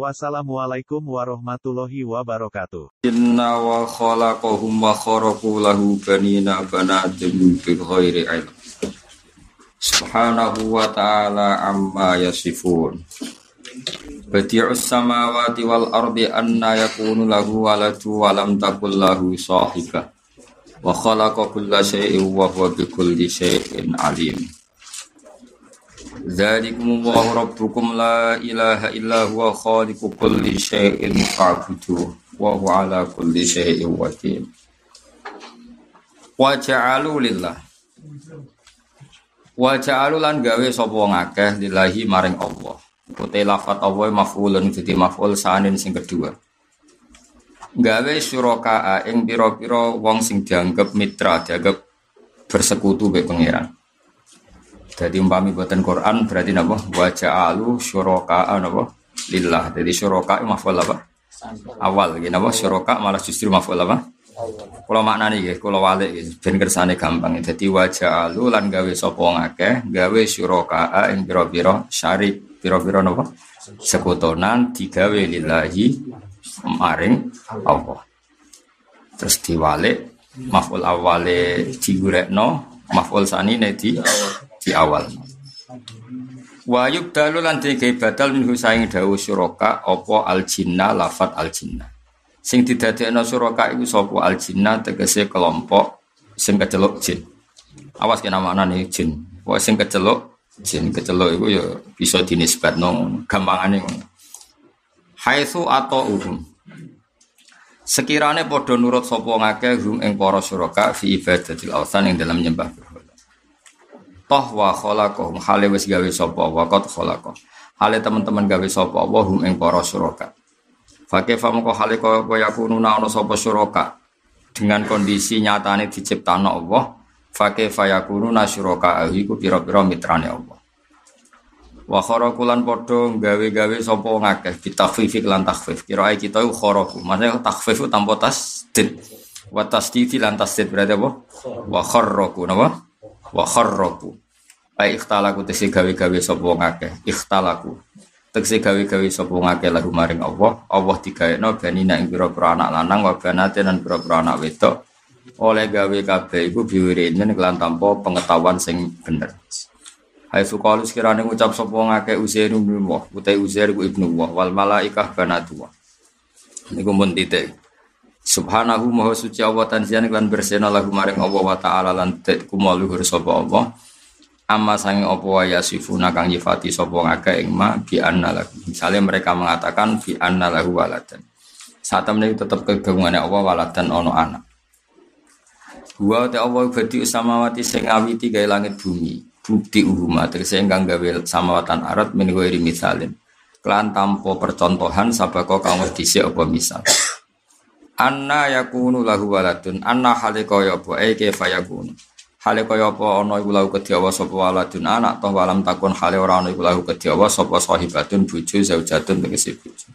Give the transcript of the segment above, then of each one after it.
Wassalamualaikum warahmatullahi wabarakatuh. Inna wa khalaqahum wa kharaqu lahu banina banatim bil ghairi ilm. Subhanahu wa ta'ala amma yasifun. Badi'us samawati wal ardi anna yakunu lahu waladu wa lam takul lahu sahibah. Wa khalaqa kulla syai'in wa huwa bi kulli syai'in alim. Dzalikum Allahu rabbukum la ilaha illa huwa khaliqu kulli syai'in fa'budu wa huwa ala kulli syai'in wakil. Wa ja'alu lillah. Wa ja'alu lan gawe sapa wong akeh lillahi maring Allah. Utai lafat Allah maf'ulun dadi maf'ul sanin sing kedua. Gawe syuraka ing pira-pira wong sing dianggap mitra, dianggap bersekutu be pangeran. Jadi umpami buatan Quran berarti napa? Wa ja'alu syuraka napa? Lillah. Jadi syuraka maf'ul apa? Awal gitu napa? Syuraka malah justru maf'ul apa? Kalau maknane nggih, kalau walik nggih ben kersane gampang. Dadi wa ja'alu lan gawe sapa ngakeh, gawe syuraka ing pira-pira syarik, pira-pira napa? Sekutonan digawe lillahi maring Allah. Terus diwalik maf'ul awale digurekno, maf'ul sanine di di awal. Wayub dalu lan dike batal minhu saing dawu syuraka apa al jinna lafat al jinna. Sing didadekno syuraka iku sapa al jinna tegese kelompok sing keceluk jin. Awas kena maknane jin. Pokoke sing keceluk jin keceluk iku ya bisa dinisbatno gampangane ngono. Haitsu atau uhum. Sekirane padha nurut sapa ngakeh hum ing para syuraka fi ibadatil awsan ing dalam nyembah toh wa hale wis gawe sapa? Wa qad khalaqah hale teman-teman gawe sapa? Wa hum ing para syuraka. Fakih famko hale kaya kaya kununa ana sapa syuraka? Dengan kondisi nyatane diciptakno Allah. Fakih fayakununa syuraka? Iku pira-pira mitrane Allah. Wa kharaqulan padha gawe-gawe sapa ngakeh bitafifik lan takhfif. Kira kita kharaku. Maksudnya takhfif tanpa tasdid. Wa tasdid lan tasdid berarti apa? Wa kharraqu napa wa kharraku. Ai ikhtalaku tegese gawe-gawe sapa wong akeh. Ikhtalaku. Tegese gawe-gawe sapa wong akeh lagu maring Allah. Allah digaekno banina ing pira-pira anak lanang wa banaten lan pira-pira anak wedok. Oleh gawe kabeh iku biwirinen kelan tanpa pengetahuan sing bener. Hai sukalu sekiranya ngucap sapa wong akeh ibnu Allah utai Uzair ku ibnu Allah wal malaikah banatu niku mun titik Subhanahu maha suci Allah tanzian lan bersena lagu maring Allah wa ta'ala lan kumo luhur Allah. Amma sange apa wa yasifuna kang nyifati sapa ngake ing ma bi anna lahu. Misalnya mereka mengatakan bi anna lahu waladan. Saat temen tetap kegabungannya Allah waladan ono anak. Wa ta Allah badi samawati sing awiti gawe langit bumi. Bukti uhuma tegese ingkang gawe samawatan arat ghairi misalin. Kelan tanpa percontohan sabako kang wis dhisik apa misal. Anna yakunu lahu waladun. Anna hale kaya apa? E kaifa yakunu? Hale kaya ana iku lahu kedhiawa sapa waladun? Anak toh walam takun hale ora ana iku lahu kedhiawa sapa sahibatun bojo zaujatun tegese bojo.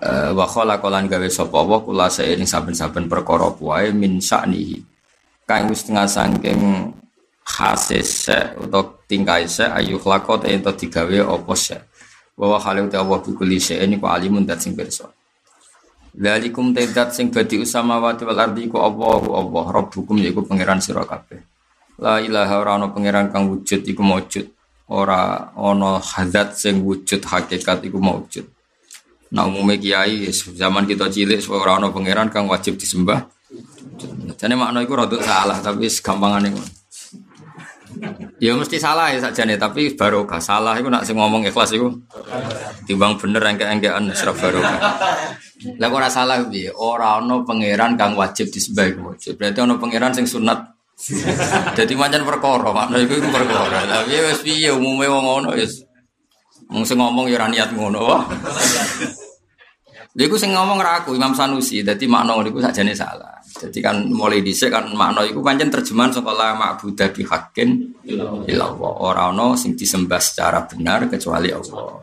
Uh, wa khalaqalan gawe sapa wa kula saing saben-saben perkara wae min sa'nihi kang wis tengah saking khasis utawa tingkai se ayu khlaqat ento digawe apa se wa hale utawa bukuli se ini ku alimun dat sing Lalikum tedat sing badi usamawati wal ardi ku Allah Allah Rabbukum yaiku pangeran sira kabeh. La ilaha ora ana pangeran kang wujud iku maujud. Ora ana hadat sing wujud hakikat iku maujud. Nah umumnya kiai zaman kita cilik ora ana pangeran kang wajib disembah. Jane makna iku rada salah tapi gampangane ngono. Ya mesti salah ya sakjane tapi barokah. Salah iku nak sing ngomong ikhlas iku timbang bener engke-engkean serap barokah. Lah ora salah piye? Ora ana pangeran kang wajib disembah iku wajib. Berarti ana pangeran sing sunat. Jadi macam perkara, makna iku iku perkara. Tapi wis piye umume wong wis. Mung sing ngomong ya niat ngono. Lha iku sing ngomong ra aku Imam Sanusi, dadi makna niku sakjane salah. Jadi kan mulai dhisik kan makna iku pancen terjemahan saka la ma'budu bi haqqin illallah. Ora sing disembah secara benar kecuali Allah.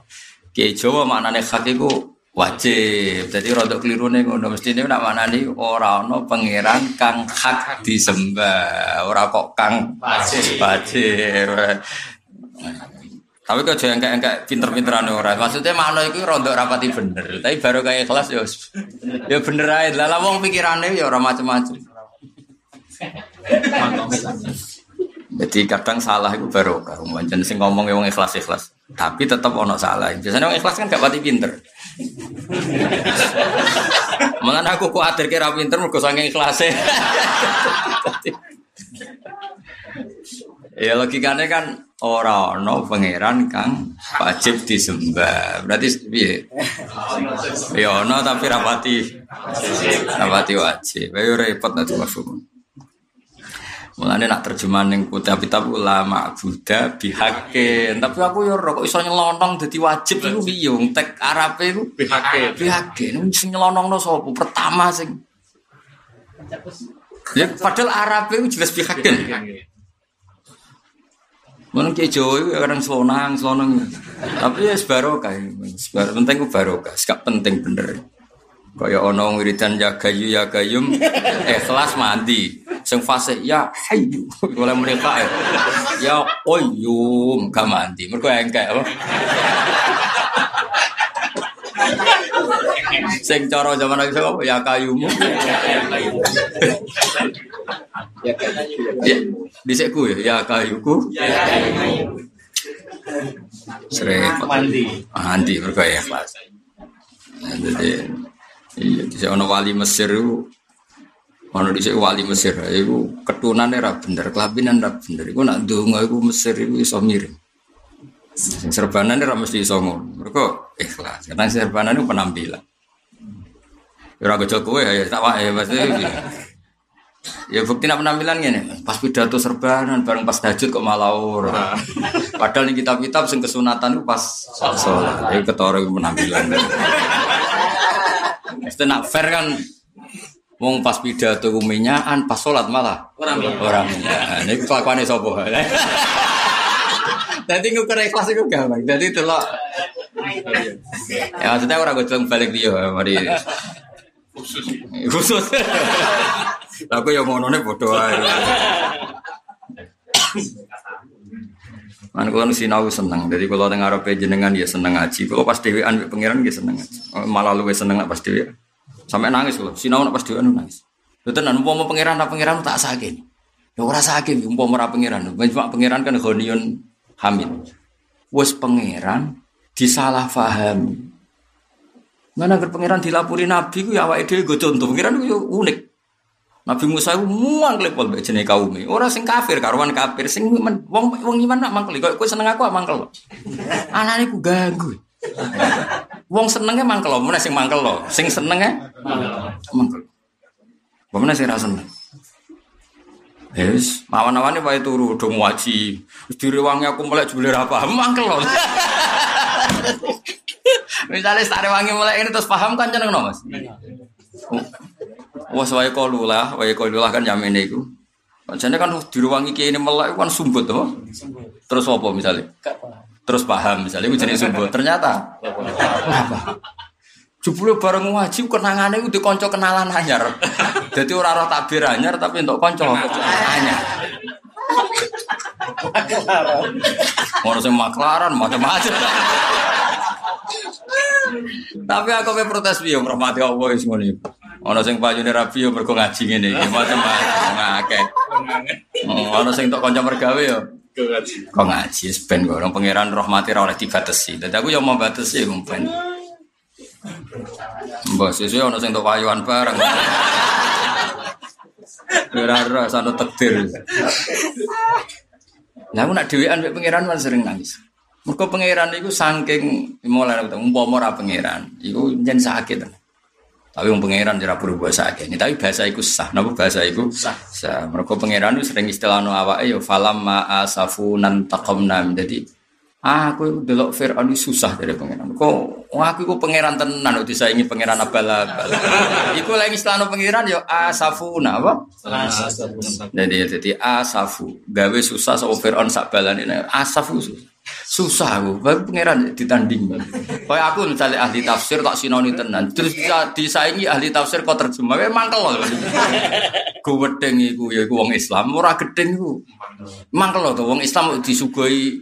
Ki Jawa maknane hak iku wajib. Jadi rodok klirune ngono mestine nak maknani ora ana pangeran kang hak disembah. Ora kok kang wajib. Wajib. Tapi kok jangan kayak kayak pinter-pinteran orang. Maksudnya makna itu rontok rapati bener. Tapi baru kayak kelas ya, ya bener aja. Lah wong pikirannya ya orang macam-macam. Jadi kadang salah itu baru kalau macam sing ngomong yang ikhlas ikhlas. Tapi tetap ono salah. Biasanya orang ikhlas kan gak pati pinter. Malah aku khawatir kira pinter mergo saking ikhlasnya. Ya logikanya kan orang no pangeran kang wajib disembah. Berarti piye? Ya ono tapi rapati rapati wajib. Ayo repot nanti mafhum. Mulane nak terjemahan ning kitab-kitab ulama Buddha bihakin. Tapi aku yo kok iso nyelonong dadi wajib iku piye? Tek Arabe iku bihakin. Bihakin sing nyelonongno sapa? Pertama sing Ya padahal Arabe itu jelas bihakin. Mana kayak Jawa itu kadang selonang, selonang. Tapi ya sebarokah, sebar penting barokah, sekap penting bener. Kaya ono wiridan ya gayu ya gayum, ikhlas mandi. Sing fase ya hayu, oleh mereka ya. Ya oyum, gak mandi. Mereka engkek apa? Sing cara zaman lagi apa? Ya kayumu. Ya kayu. Disekku ya, ya kayuku. Ya kayu. Sering mandi. Mandi mergo ya kelas. Jadi iya di ono wali Mesir itu ono di wali Mesir itu ketunannya ra bener, kelabinan ra bener. Iku nak ndonga iku Mesir iku iso miring. Sing serbanan ora mesti iso ngono. Mergo ikhlas. Karena serbanan itu penampilan. Ya ora gojol kowe ya tak wae pasti. Ya bukti nak penampilan gini, pas pidato serbanan bareng pas tahajud kok malah ora. Padahal nih kitab-kitab sing kesunatan itu pas sholat. Ya ketara penampilan. Mesti nak fair kan Wong pas pidato kuminyaan, pas sholat malah orang orang. Nah, ini kelakuannya sopo. Nanti ngukur ikhlas itu gampang. Jadi telok. Ya maksudnya orang gue balik dia, mari. Khusus. Khusus. Yang mau none bodoh aja. Man kalau sinau seneng, jadi kalau dengar apa jenengan dia seneng ngaji. Kalau pas dewean pangeran dia seneng ngaji. Malah lu seneng pas dewi. Sampai nangis kalau sinau pas dewean nangis. Itu tenan mau pangeran apa pangeran tak sakit. Ya ora sakit, umpama ora pangeran. Cuma pangeran kan ghaniun hamid. Wes pangeran disalah fahami. Mana agar pangeran dilapuri nabi ku ya awake dhewe go contoh. Pangeran ku unik. Nabi Musa itu muang klepol mbek jenenge kaume. Ora sing kafir karuan kafir, sing wong wong iman nak mangkel. Kok kowe seneng aku mangkel. Anane ku ganggu. Wong senenge mangkel lho, sing mangkel lho. Sing senenge mangkel. Pemene sing ra seneng. Yes, mawan-mawane wae turu do ngaji. Wis direwangi aku melek jebule ra paham mangkel lho. Misalnya tak rewangi mulai ini terus paham kan jeneng no Mas? Wah, wae kalu lah, wae kalu lah kan jamin iku. Jadi kan diruangi kiai ini melek kan sumbut tuh. Terus apa misalnya? Terus paham misalnya itu jenis sumbut. Ternyata apa? Jebule bareng ngaji kenangane itu dikonco kenalan anyar. Jadi ora roh takbir anyar tapi untuk konco anyar. Ono sing maklaran macam-macam. Tapi aku pe protes piye mermati Allah wis iku. Ono sing payune rabi yo mergo ngaji ngene iki macam-macam ngakeh. Ono sing tok kanca mergawe yo ngaji. Kok ngaji ben orang pangeran rahmati ora oleh dibatasi. Dadi aku yo mau batasi ben. Mbah sesuk ono sing tok payuan bareng. Ora-ora sano takdir. Lah aku nak dhewean mek pangeran sering nangis. Mergo pangeran iku saking mulai umpama ora pangeran, iku njen sakit. Tapi wong pangeran ora berubah sakit. Tapi bahasa iku sah. Napa bahasa iku sah? Sah. Mergo pangeran itu sering istilahno awake ya falam ma asafunan taqamna. Jadi Aku delok Fir'aun susah dari pangeran. Kok aku iku pangeran tenan kok disaingi pangeran abal-abal. iku lagi selano pangeran yo asafuna apa? Jadi jadi asafu gawe susah sama Fir'aun sak balane asafu susah. Susah aku, baru pangeran ditanding. Kayak aku misalnya ahli tafsir tak sinoni tenan, terus bisa disaingi ahli tafsir kok terjemah, memang kalau gue wedeng iku ya iku wong Islam, ora gedeng iku. Mangkel to wong Islam disuguhi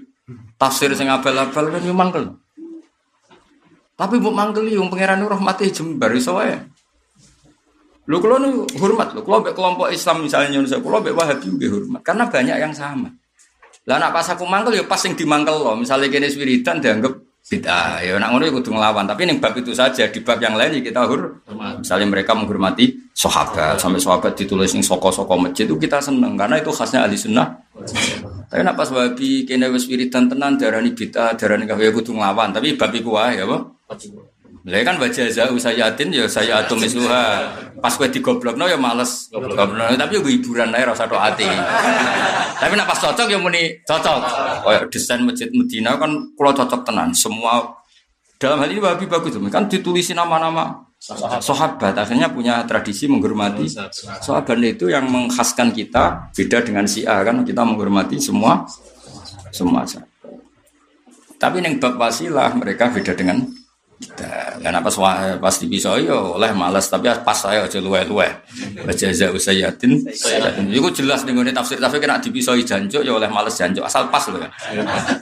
tafsir sing abal-abal kan mangkel. Tapi mbok mangkel yo pangeran rahmati jembar iso wae. Lu kalau hormat, lu kalau kelompok Islam misalnya Indonesia, kalau Wahabi juga hormat, karena banyak yang sama. Lah nak pas aku mangkel ya pas sing dimangkel loh. Misalnya kene wiridan dianggap bid'ah. Ya nak ngono ya kudu nglawan. Tapi ning bab itu saja di bab yang lain ya kita hur. Misalnya mereka menghormati sahabat sampai sahabat ditulis ning soko-soko masjid itu kita seneng karena itu khasnya ahli sunnah. Tapi nak pas babi kene wis wiridan tenan darani bid'ah, darani kafir ya kudu nglawan. Tapi bab iku wae ya, apa? Lah kan baca zau sayatin ya saya atum isuha. Pas kowe digoblokno ya males. Goblokno. Tapi yo hiburan ae rasa tok ati. Tapi nek pas cocok ya muni cocok. Kayak desain masjid Medina kan kula cocok tenan. Semua dalam hal ini Wahabi bagus. Kan ditulisi nama-nama sahabat. akhirnya punya tradisi menghormati sahabat. itu yang mengkhaskan kita. Beda dengan si A kan? Kita menghormati semua semua tapi yang bab wasilah mereka beda dengan karena pas pas di pisau yo oleh malas tapi pas saya aja luwe luwe baca za usayatin itu jelas nih gue tafsir tafsir kena di pisau janjo yo oleh malas janjo asal pas loh kan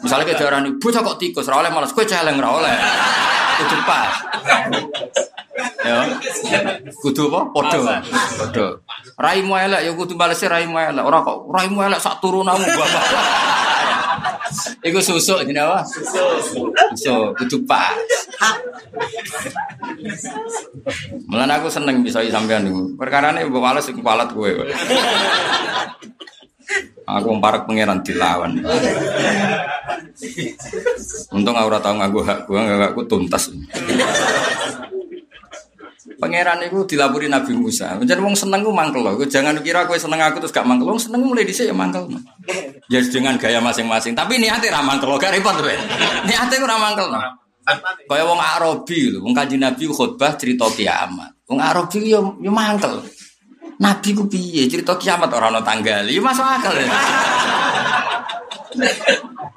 misalnya kita orang ibu kok tikus oleh malas kue celeng oleh. Itu pas. Ya. Kudu apa? Podo podo raimu elek ya kudu balesnya raimu elek. Orang kok raimu elek sak turunamu bapak Iku susuk jenenge apa? Susuk. Susuk kudu pas. Mulan aku seneng bisa sampean niku. Perkarane mbok males sing kowe. Aku parak pangeran dilawan. Untung aku ora tau nganggo hak gua, enggak aku tuntas. Pangeran itu dilapuri Nabi Musa. Jadi wong seneng gue mangkel loh. Jangan kira gue seneng aku terus gak mangkel. Wong seneng mulai dhisik ya mangkel. Ya dengan gaya masing-masing. Tapi niatnya ra mangkel loh. Gak repot. Niatnya gue ra mangkel loh. Kayak wong Arabi lho, wong Kanjeng Nabi khutbah cerita kiamat. Wong Arabi yo yo mangkel. Nabi ku piye cerita kiamat ora ana tanggal. Yo masuk akal. Ya.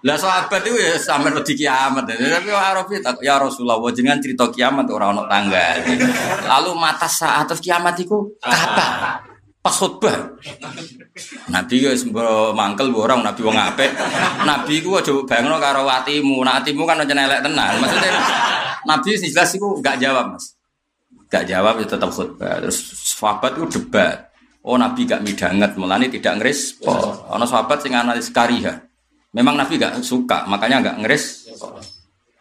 Lah sahabat itu ya sampe di kiamat. Tapi Arabi ya Rasulullah jenengan cerita kiamat ora ono tanggal. Lalu mata saat kiamat itu kapan? Pas khutbah. Nabi ya mangkel orang nabi wong apik. Nabi ku aja bayangno karo atimu. Nah kan aja elek tenan. Maksudnya Nabi jelas iku enggak jawab, Mas. Enggak jawab ya tetap khutbah. Terus sahabat itu debat. Oh Nabi gak midanget, melani tidak ngerespon. Ono sahabat sing analis kariha. Memang Nabi gak suka, makanya gak ngeris.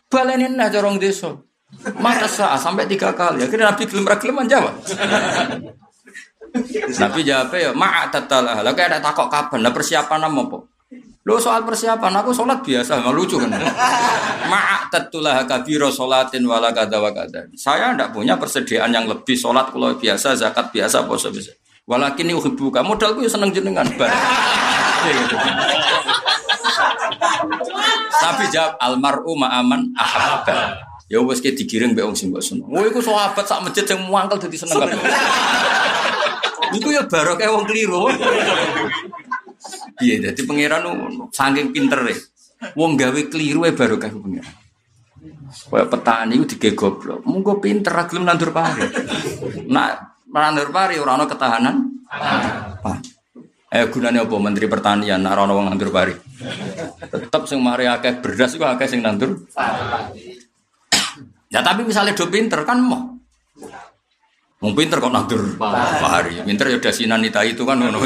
Balenin aja orang desa. Mata saat sampai tiga kali. Akhirnya Nabi belum ragilman jawab. Nabi jawab ya, ma'a tatalah. Lalu ada takok kapan? Nah persiapan apa? Lo soal persiapan, aku sholat biasa, nggak lucu kan? Ma'a tatulah kabiro sholatin wala kada. Saya tidak punya persediaan yang lebih sholat kalau biasa, zakat biasa, puasa biasa. Walakin buka modalku ya seneng jenengan. Tapi jawab almaru ma'aman ahabba. Ya wes ke digiring mbek wong sing mbok seneng. Oh iku sahabat sak masjid sing muangkel dadi seneng kabeh. Iku ya barokah wong keliru. Iya, jadi pangeran saking pinter ya. Wong gawe keliru ya barokah pangeran. Kaya petani itu dige goblok. Munggo pinter ra nandur pari. Nak nandur pari ora ana ketahanan. Pak. Eh gunanya apa Menteri Pertanian nak rono wong nandur pari. Tetap sing mari akeh beras iku akeh sing nandur. Ya tapi misalnya do pinter kan mau. Mau pinter kok nandur pari. Pinter ya dasinan nita itu kan ngono.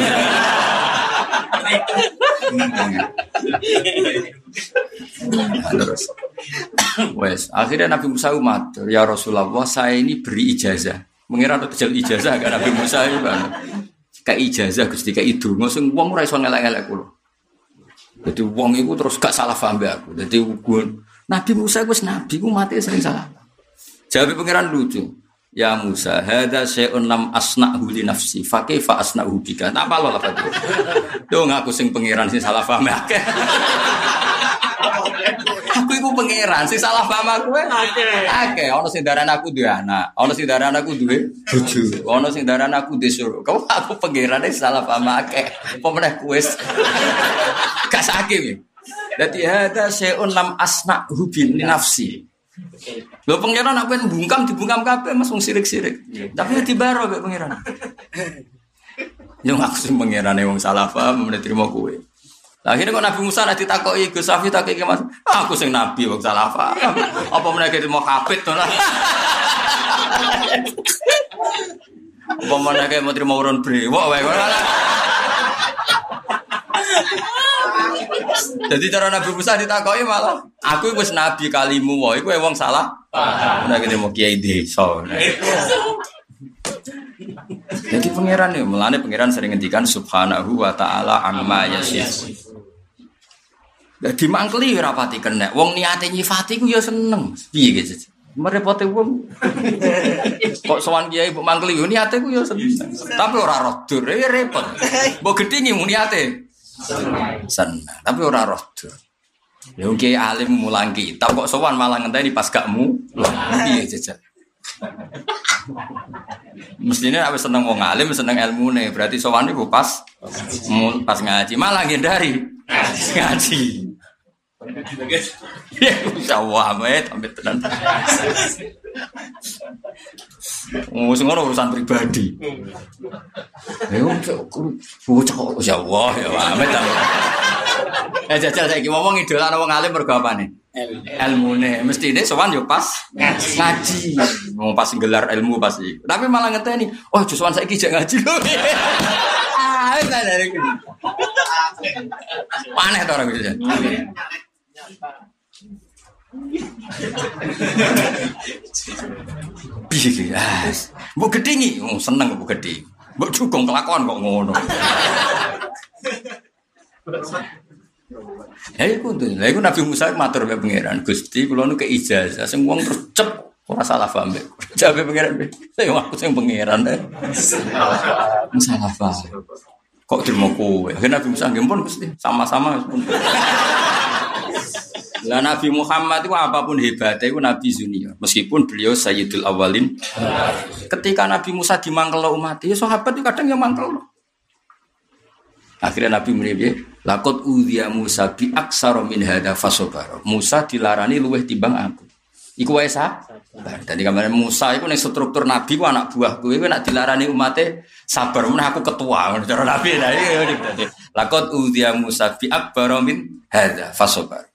Terus, wes akhirnya Nabi Musa umat ya Rasulullah saya ini beri ijazah mengira atau ijazah kan Nabi Musa itu kan kayak ijazah Gusti kayak itu sing wong ora iso ngelak-ngelak kula. Jadi wong iku terus gak salah paham aku. Jadi gue Nabi Musa wis nabi ku mati sering salah. Jawab pangeran lucu. Ya Musa, hada syai'un lam asna'hu li nafsi, fa kaifa asna'hu bika. Tak apa lah Yo ngaku sing pangeran sing salah paham akeh. Pangeran, sing salah paham aku akeh. Akeh, ono sing darani aku duwe anak, ono sing aku duwe bojo, ono sing aku desur. Kau aku pangeran salah paham akeh. Apa meneh kuwi? Gak sakit ya. Dadi hada syai'un lam asna hubin nafsi. Lho pangeran aku pengen bungkam dibungkam kabeh Mas wong sirik-sirik. Tapi dibaro mek pangeran. Yo maksud pangerane wong salah paham meneh trimo kowe. Lah akhirnya kok Nabi Musa nanti takoki Gus Safi takoki Mas, aku sing nabi wong salah paham. Apa meneh mau kafir to lah. Apa meneh mau terima urun brewok wae. Jadi cara Nabi Musa ditakoki malah aku wis nabi kalimu wae kowe wong salah. Nek mau kiai desa. Jadi pangeran ya, melane pangeran sering ngendikan subhanahu wa ta'ala amma yasif. Jadi mangkeli ora pati kena. Wong niate nyifati ku ya seneng. Piye gitu. Merepote wong. Kok sowan kiai mbok mangkeli yo niate ku ya seneng. Tapi ora roh dur, ya repot. Mbok gedhingi mu niate. Seneng. Tapi ora roh dur. Ya kiai alim mulang kitab kok sowan malah ngenteni pas gak mu. Piye jajal. Mestinya aku seneng wong alim, seneng ilmu nih. Berarti sowan iku pas pas ngaji, malah ngindari ngaji. Ya, Allah, amet, amet tenan. Oh, ngono urusan pribadi. Ya, bocah ya Allah, ya amet. Eh jajal saiki ngomong idola wong alim mergo apane? ilmune mesti ini sowan yo pas ngaji mau pas gelar ilmu pasti tapi malah ngeteni oh justru saya kijak ngaji ah dari mana tuh orang gitu Piye ah, mbok gedhingi, oh, seneng mbok gedhi. Mbok dukung kelakuan kok ngono. Iku tuh, lha iku Nabi Musa matur mbek pangeran, Gusti kula nu ke ijazah. Sing wong terus cep ora salah paham mbek. Jabe pangeran mbek. Saya aku sing pangeran deh. Salah paham. Kok terima kowe? Akhirnya Nabi Musa nggih pun Gusti, sama-sama Lah Nabi Muhammad itu apa pun hebatnya itu Nabi Zunia. Meskipun beliau Sayyidul Awalin. Ketika Nabi Musa dimangkel umat, ya sahabat itu kadang yang mangkel. Akhirnya Nabi menibye, lakot udhiya Musa bi aksaro min fasobaro. Musa dilarani luweh timbang aku. Iku wae sa. Dadi kamane Musa iku ning struktur nabi ku anak buah kowe nak dilarani umate sabar meneh aku ketua cara nabi nah iki lakot udhiya Musa bi akbaro min hada fasobaro.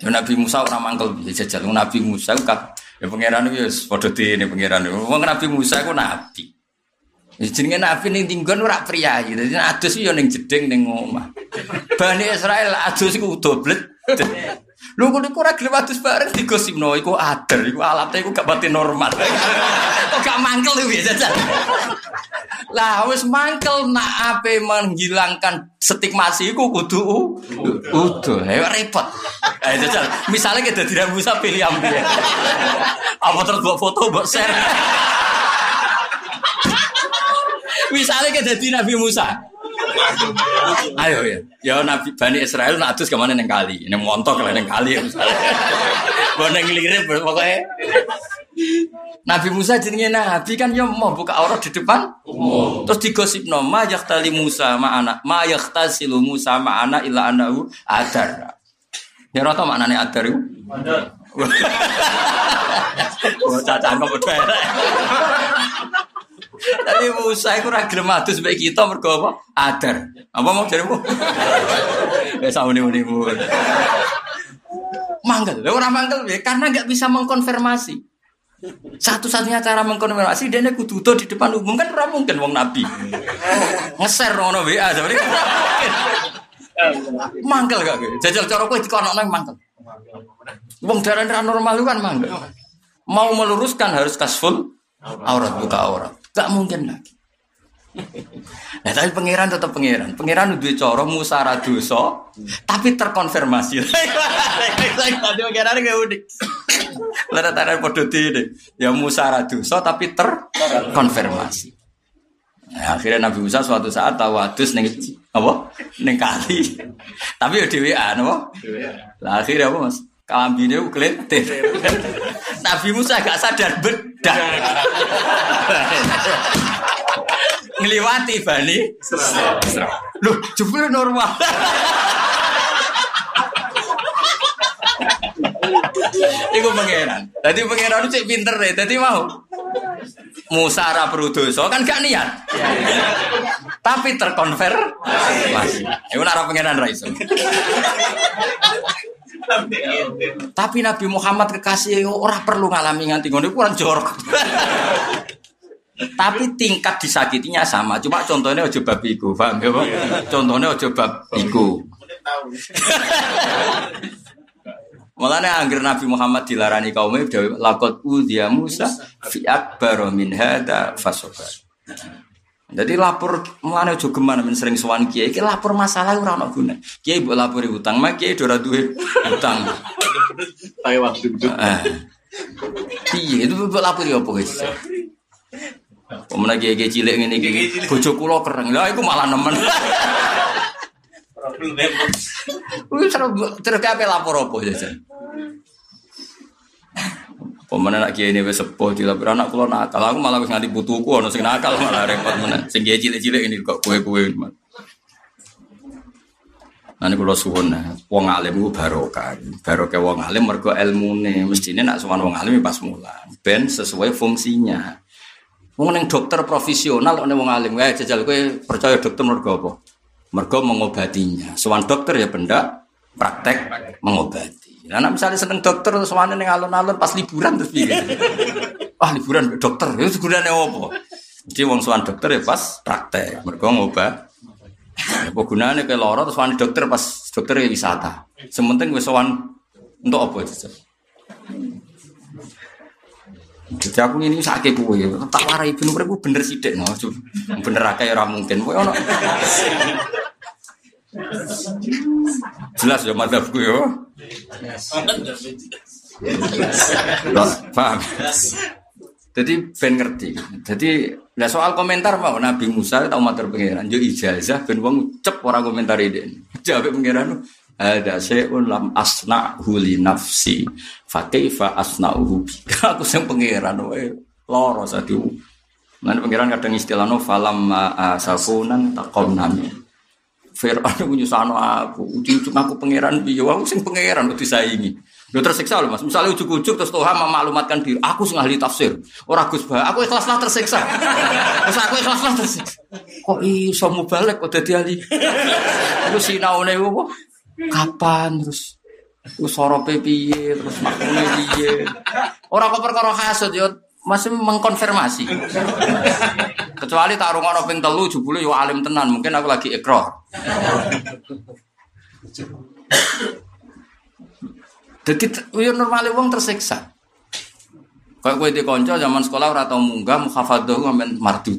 Ya Nabi Musa ora mangkel piye jajal Nabi Musa ku ya pangeran iki wis padha dene pangeran. Wong Nabi Musa ku nabi. Jenenge nabi ning tinggon ora priyayi. Dadi adus yo ning jeding ning omah. Bani Israel adus iku doblet. Lho kok iku ora gelem adus bareng digosipno iku ader, iku alatnya iku gak pati normal. Kok gak mangkel iku ya Lah wis mangkel nak ape menghilangkan stigmasi iku kudu utuh. Ayo repot. Ayo jajal. Misalnya kita tidak bisa pilih ambil. Apa terus buat foto, buat share. Misalnya kita jadi Nabi Musa. Ayo ya, ya Nabi Bani Israel nak adus ke mana neng kali, neng montok lah neng kali ya misalnya. Boneng lirik pokoknya. Nabi Musa jenenge Nabi kan ya mau buka aurat di depan. Oh. Terus digosip no ma yahtali Musa ma anak ma yahtasilu Musa ma anak illa anahu adar. Ya rata maknanya adar itu? Adar. Bocah cangkem udah tapi Musa itu ora gelem adus kita mergo apa? Adar. Apa mau jarimu? Ya sauni-uni Mangkel. Lah ora mangkel ya karena nggak bisa mengkonfirmasi. Satu-satunya cara mengkonfirmasi dia kudu di depan umum kan ora mungkin wong nabi. Ngeser ngono WA sebenarnya. Mangkel gak gitu. Jajal cara kowe dikonokno mangkel. Wong darah normal itu kan mangkel. Mau meluruskan harus kasful aurat buka aurat. Gak mungkin lagi. Nah, tapi pangeran tetap pangeran. Pangeran udah coro Musa raduso, tapi terkonfirmasi. Tadi pangeran gak unik. Podo ini, ya Musa raduso, tapi terkonfirmasi. Nah, akhirnya Nabi Musa suatu saat tahu adus neng apa neng kali, tapi ya dewi apa? Lah akhirnya apa mas? Kambine ukletir. Nabi Musa gak sadar bedah. Ngliwati Bani. Loh, jebule normal. Iku pangeran. Dadi pangeran cek pinter deh. Dadi mau. Musa perlu dosa kan gak niat. Tapi terkonver masih. Iku ora pangeran ra iso. Tapi Nabi Muhammad kekasih ora perlu ngalami nganti ngono kurang jorok. Tapi tingkat disakitinya sama. Cuma contohnya ojo bab iku, paham ya, Pak? Contohnya ojo bab iku. Mulanya angger Nabi Muhammad dilarani kaumnya lakot udhiya Musa fi akbar min hada fasobar. Jadi lapor mulanya juga gimana men sering sowan kiai, kiai lapor masalah ora ono guna. Kiai mbok lapori utang, mak kiai ora duwe utang. Pakai waktu itu. Iya, itu mbok lapori apa guys? Pemenang kiai kiai cilik ngene iki, bojo kula kereng. Lah iku malah nemen. Wis terus terus kabeh lapor apa jajan? Pemenang nak kiai ini sepuh dilapor anak kula nakal. Aku malah wis nganti putuku ono sing nakal malah repot meneh. Sing kiai cilik-cilik ini kok kowe-kowe. Nanti kalau suwun wong alim ku barokah. Barokah wong alim mergo ilmune. Mestine nak sowan wong alim pas mulang. Ben sesuai fungsinya. Wong dokter profesional nek wong alim, eh jajal kowe percaya dokter mergo apa? Mergo mengobatinya. Sowan dokter ya benda praktek mengobati. Nah, nek misalnya seneng dokter terus mana ning alun-alun pas liburan terus piye? Wah, liburan dokter, itu gunane apa? Jadi wong sowan dokter ya pas praktek, mergo ngobat. Apa gunane ke loro terus wani dokter pas dokter ya wisata. Sementing wis sowan untuk apa itu? Jadi aku ini sakit kue, tak warai ibu nomor bener sih dek, no, bener akeh ora mungkin, kue ono. Jelas ya madhabku ya. Paham? Jadi ben ngerti. Jadi nah soal komentar mau Nabi Musa tahu matur pangeran yo ijazah ben wong cep ora komentar ini. Jawab pangeran ada syai'un lam asna huli nafsi fa kaifa asna'uhu bika aku sing pangeran wae loro sadi. Nanti pangeran kadang istilahno falam asafunan min. Fir'aun nyusano aku, ujung-ujung aku pangeran piye? Aku sing pangeran kok disaingi. Yo tersiksa loh Mas. Misalnya ujuk-ujuk terus Tuhan memaklumatkan diri, aku sing ahli tafsir. Ora Gus Bah, aku ikhlaslah tersiksa. Terus aku ikhlaslah tersiksa. Kok iso mubalek kok dadi ahli? Iku sinaune apa? Kapan terus Terus sorope piye, terus makmune piye. Ora kok perkara hasud yo masih mengkonfirmasi. Kecuali tak rungono ping telu jebule yo alim tenan, mungkin aku lagi ikrar. Jadi yo normale wong tersiksa. Kayak kowe di kanca zaman sekolah ora tau munggah muhafadzah ngamen mardut.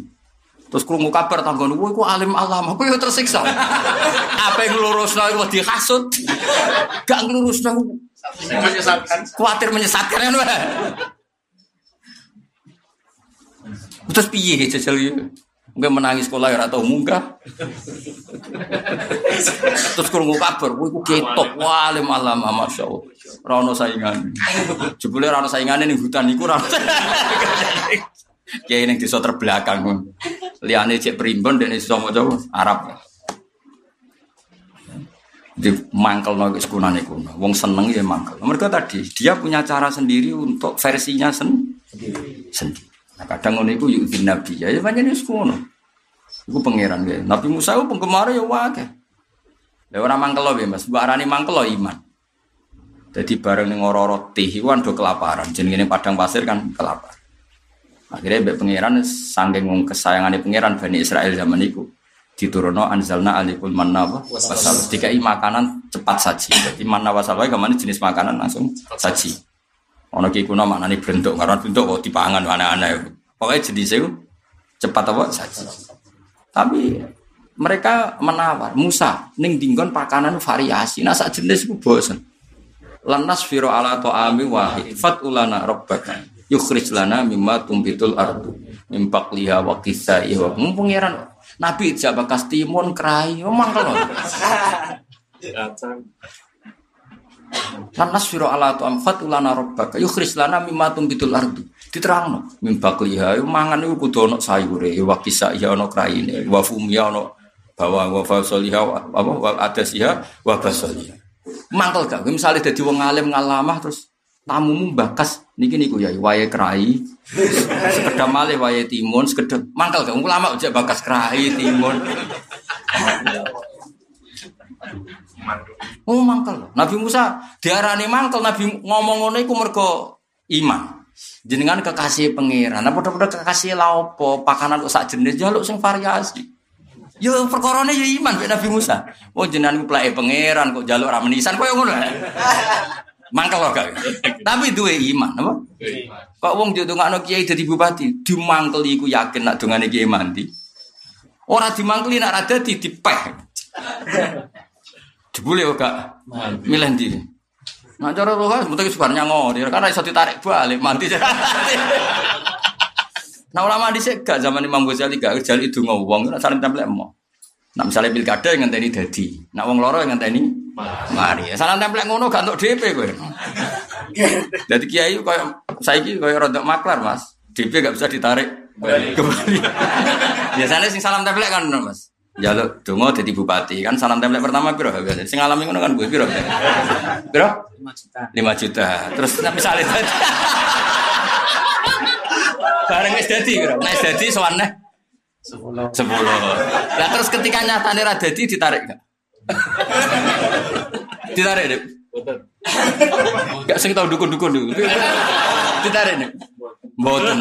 Terus krungu kabar tanggon, "Woi, ku alim alam." Aku yo tersiksa. Apa yang nglurusno iku dihasut. Gak nglurusno. Menyesatkan. Kuatir menyesatkan kan. Terus piye jajal iki? Mungkin menangis sekolah ya atau munggah. Terus krungu kabar, iku ketok wah alim alam masya Allah. Ora ono saingan. Jebule ora ono saingane ning hutan iku ora. Kiai ning desa terbelakang. Liane cek primbon dene iso maca Arab. Di mangkel no sekunane kuno. Wong seneng ya mangkel. Mereka tadi dia punya cara sendiri untuk versinya sen sendiri. Nah, kadang ngono iku yuk nabi ya, ya pancen wis ngono. Iku pangeran ya. Nabi Musa itu penggemar ya wae. Lah ora mangkel lho Mas, mbok arani mangkel lho iman. Jadi bareng ning ora-ora teh iku do kelaparan. Jenenge padang pasir kan kelaparan. Akhirnya mbek pangeran saking wong kesayangane pangeran Bani Israel zaman iku diturunno anzalna alikul manna wa. Dikai makanan cepat saji. Jadi manna wasal wae jenis makanan langsung saji. Ono ki kuno maknane bentuk karena bentuk kok dipangan aneh-aneh. Pokoknya itu cepat apa saja. Tapi mereka menawar Musa ning dinggon pakanan variasi. Nah sak jenis itu bosen. Lanas firo ala to'ami wahid fat ulana rabbaka yukhrij lana mimma tumbitul ardu mimpak liha wa kisai wa pangeran Nabi jabak bakas timun kerai omong kalau Lan nasfiru ala tu'am fatulana rabbaka yukhris lana mimma tumbitul ardu. Diterangno mim yo mangan iku kudu ana sayure wa kisah ya ana kraine wa fumia ana bawang wa fasoliha apa wa adasiha wa basoliha. Mangkel gak? Misale dadi wong alim ngalamah terus tamumu bakas niki niku ya wae krai. Sekedar malih wae timun sekedar mangkel gak? Ulama aja bakas krai timun Oh mangkel. Nabi Musa diarani mangkel, Nabi ngomong ngono iku mergo iman. Jenengan kekasih pangeran, apa padha kekasih la opo, pakanan kok sak jenis jaluk sing variasi. Yo perkorone yo iman mek Nabi Musa. Oh jenengan ku pangeran kok jaluk ra menisan koyo ngono. Mangkel gak. Tapi duwe iman, apa? Kok wong ditungakno kiai dadi bupati, dimangkel iku yakin nak dongane kiai mandi. Ora dimangkeli nak ra dadi dipeh. Jebule kok gak milih ndi. Nah cara roh mesti sebenarnya ngori karena iso ditarik balik mandi. nah ulama dhisik gak zaman Imam Ghazali gak Ghazali itu ngomong nek saling templek mau. Nah misalnya pilkada yang ngenteni dadi, nak wong loro yang ngenteni mari. Salah templek ngono gak untuk DP kowe. Jadi kiai koyo saiki koyo rodok maklar Mas. DP gak bisa ditarik kembali. Biasanya sing salam templek kan Mas. Jaluk donga dadi bupati kan salam templek pertama piro biasa. Sing alami ngono kan gue piro? Piro? 5 juta. 5 juta. Terus misale dadi Bareng wis dadi piro? Nek dadi sowane 10. 10. Lah terus ketika nyatane ra dadi ditarik gak? ditarik deh. Gak sing tau dukun-dukun dulu. Ditarik nih. Mboten.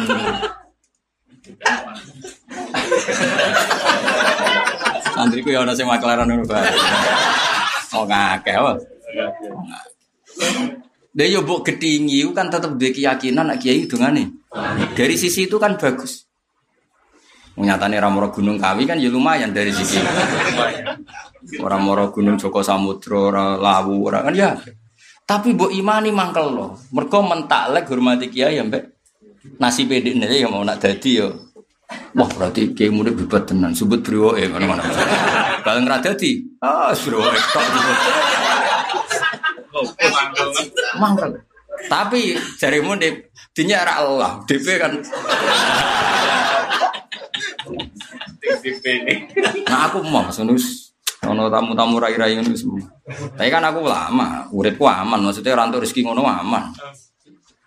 Santriku ya ana sing maklaran ngono bae. Oh ngakeh apa? Dia yo getingi kan tetap duwe keyakinan nak kiai dongane. Dari sisi itu kan bagus. Nyatane Ramoro Gunung Kawi kan ya lumayan dari sisi. Orang moro Gunung Joko Samudro, orang Lawu, orang kan ya. Tapi bu imani mangkel loh. Mereka mentaklek hormati kiai ya. Nasi pedik nih ya mau nak dadi yo. Wah berarti kiai murid bibat tenan. Sebut brio eh mana mana. Kalau nggak dadi, ah brio eh tok gitu. Mangkel. Tapi jari murid dinya Allah. DP kan. Nah aku mau senus ono tamu-tamu rai-rai ngono semua. Tapi kan aku lama, uripku aman, maksudnya orang rezeki ngono aman.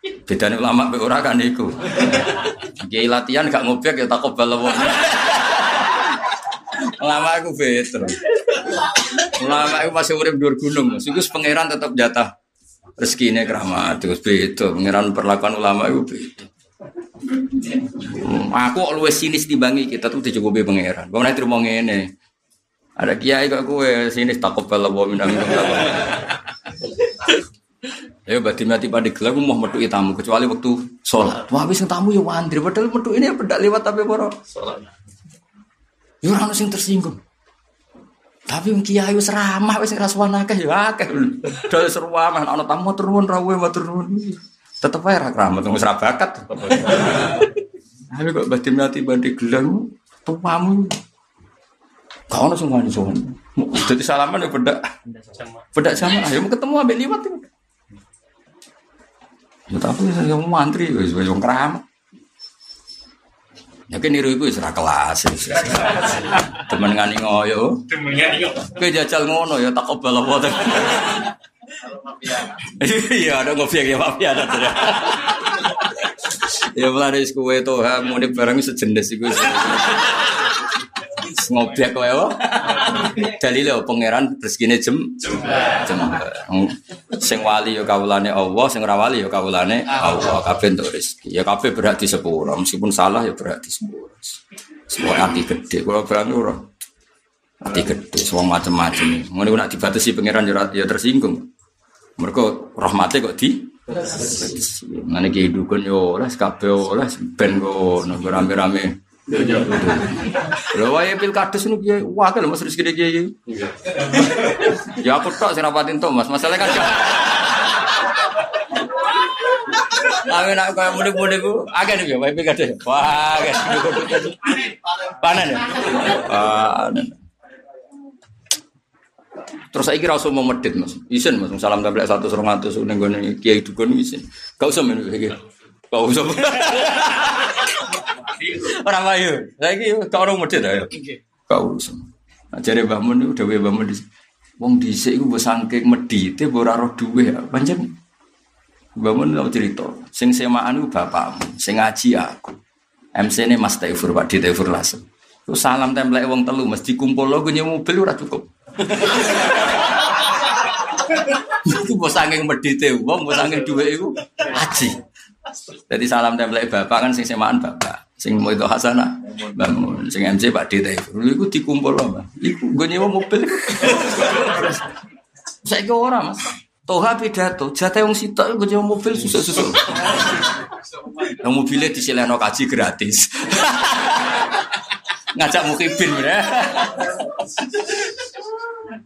Bedane ulama mbek ora kan iku. Kiai latihan gak ngobek ya takut wong. Ulama aku beter. Ulama aku masih urip dhuwur gunung, iku pangeran tetap jatah rezekine keramat terus beda. Pangeran perlakuan ulama itu beda. Hmm, aku luwes sinis dibanggi kita tuh dicukupi pangeran. Kau nanti terima ngene. Ada kiai kok kue sinis takut bela bawa minum minum Ya berarti mati pada gelar mau metu tamu kecuali waktu sholat. Wah habis tamu ya wandri padahal metu ini ya pedak lewat tapi boro. Sholat. Ya orang sing tersinggung. Tapi kiai wis ramah wis rasuan akeh ya akeh. Dal seru amah ana tamu turun rawe matur nuwun. Tetep ae ra keramat wis ra bakat. Tapi kok berarti mati pada gelar tuamu. Kau semua di sana. Jadi salaman ya beda. Beda sama. Ayo mau ketemu ambil liwat. Ya tapi saya mau mantri, wis wis wong keramat. Ya kan niru iku wis kelas. Temen ngani ngoyo. Temen ngani ngoyo. Kowe jajal ngono ya tak obal apa Iya, ada ngopi ya ada tuh. Ya mulai kue tuh, mudik barang sejenis itu ngobiak kowe wae. Dalile pangeran rezekine jem jem. Sing wali ya kawulane Allah, sing ora wali ya kawulane Allah. Kabeh entuk rezeki. Ya kabeh berhak disepuro, meskipun salah ya berhak disepuro. Semua hati gede, kalau berani ora. Hati gede, semua macam-macam. Ngono nak dibatasi pangeran ya tersinggung. Mereka rahmatnya kok di ki dukun yo oleh kabeh oleh ben ngono rame-rame Lho wae pilkades niku kiai wakil Mas rezeki kiai. Ya aku tok sing rapatin tok Mas. Masalah kan Tapi nak kaya mudik-mudik ku nih ya wae pilkades. Wah, guys. Panen ya. Panen. Terus saya kira usah mau medit mas, isin mas, salam tempel satu serong atus, neng gue kiai dukun isin, gak usah men, gak usah. Orang ayo, saya kira kau orang medit ayo, gak usah. Nah, jadi bangun itu udah bangun di, wong di sini gue sangking medit, ora roh duwe, panjang. Bangun lo cerita, sing semaan itu bapakmu, sing ngaji aku. MC ini Mas Taifur, Pak Di Taifur Lasem. Terus salam template wong telu, mesti kumpul lo gue mobil ora cukup. Itu bos angin medite wong, bos angin dua itu haji. Jadi salam template bapak kan sing semaan bapak, sing mau itu hasanah, bangun, sing MC Pak Dita itu, itu dikumpul loh, Iku gue nyewa mobil. Saya ke orang mas, Toha pidato, jatah yang sitok gue nyewa mobil susu-susu. Yang mobilnya disileno kaji gratis. Ngajak mukibin ya.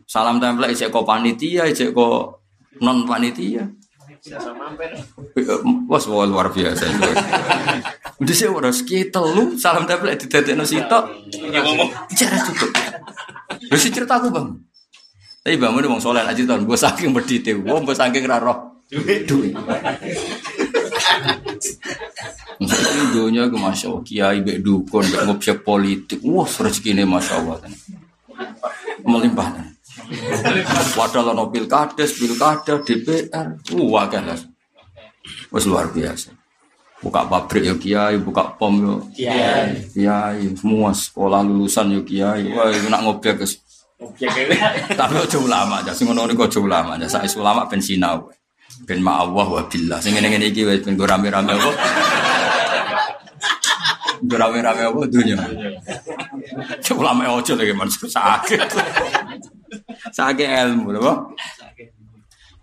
Salam tempel ijek kok panitia, ijek kok non panitia. Wah, semua luar biasa. Udah sih udah sekitar lu salam tempel di tetek no sitok. Cara cukup. Lu sih cerita aku bang. Tapi bang, udah mau soleh aja tahun. Gue saking berdite, gue gue saking raro. Duit. Misalnya dunia ke masya Allah, kiai bek dukun, bek ngobsek politik, wah rezeki ini masya Allah. Melimpah. Padahal ono pilkades, pilkada, DPR, wah kan Wes luar biasa. Buka pabrik ya kiai, buka pom yo kiai, kiai, semua sekolah lulusan yo kiai. Wah itu nak ngobek guys. Tapi ojo ulama aja, sing ngono niku ojo ulama aja. Saya ulama ben sinau. Ben ma'awah wa billah. Sing ngene-ngene iki wis ben rame-rame apa? Rame-rame apa dunia. Ulama ojo lagi manusia sakit. Sakit ilmu lho.